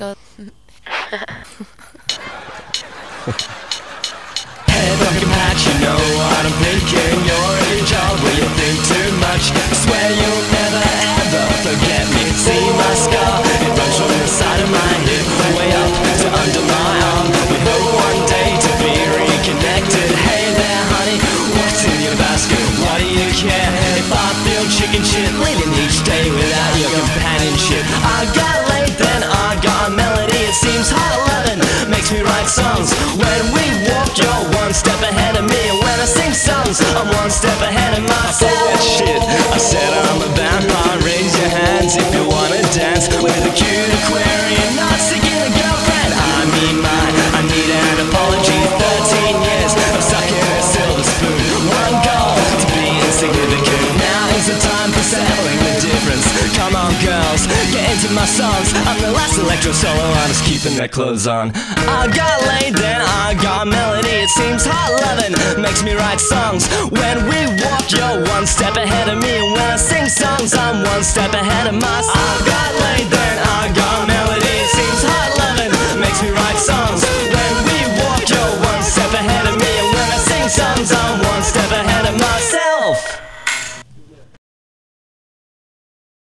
ก็ Hey, fucking patch, you know what I'm thinking. You're in your job where you think too much. I swear you'll never ever forget me. See my scar, it runs from the side of my hip way up to under my arm. We hope one day to be reconnected. Hey there, honey, what's in your basket? What do you care if I feel chicken shit living each day without makes me write songs. When we walk, you're one step ahead of me. And when I sing songs, I'm one step ahead of myself. I that shit. I said I'm a vampire. Raise your hands if you wanna dance with a cute aquarium, not seeking a girlfriend. I mean mine. I need an apology. 13 years of sucking a silver spoon. One goal to be insignificant. Now is the time for settling the difference. Come on, get into my songs. I'm the last electro solo, I'm just keeping their clothes on. I got laid, then I got melody. It seems hot loving makes me write songs. When we walk, you're one step ahead of me. And when I sing songs, I'm one step ahead of myself. I got laid, then I got melody. It seems hot loving makes me write songs.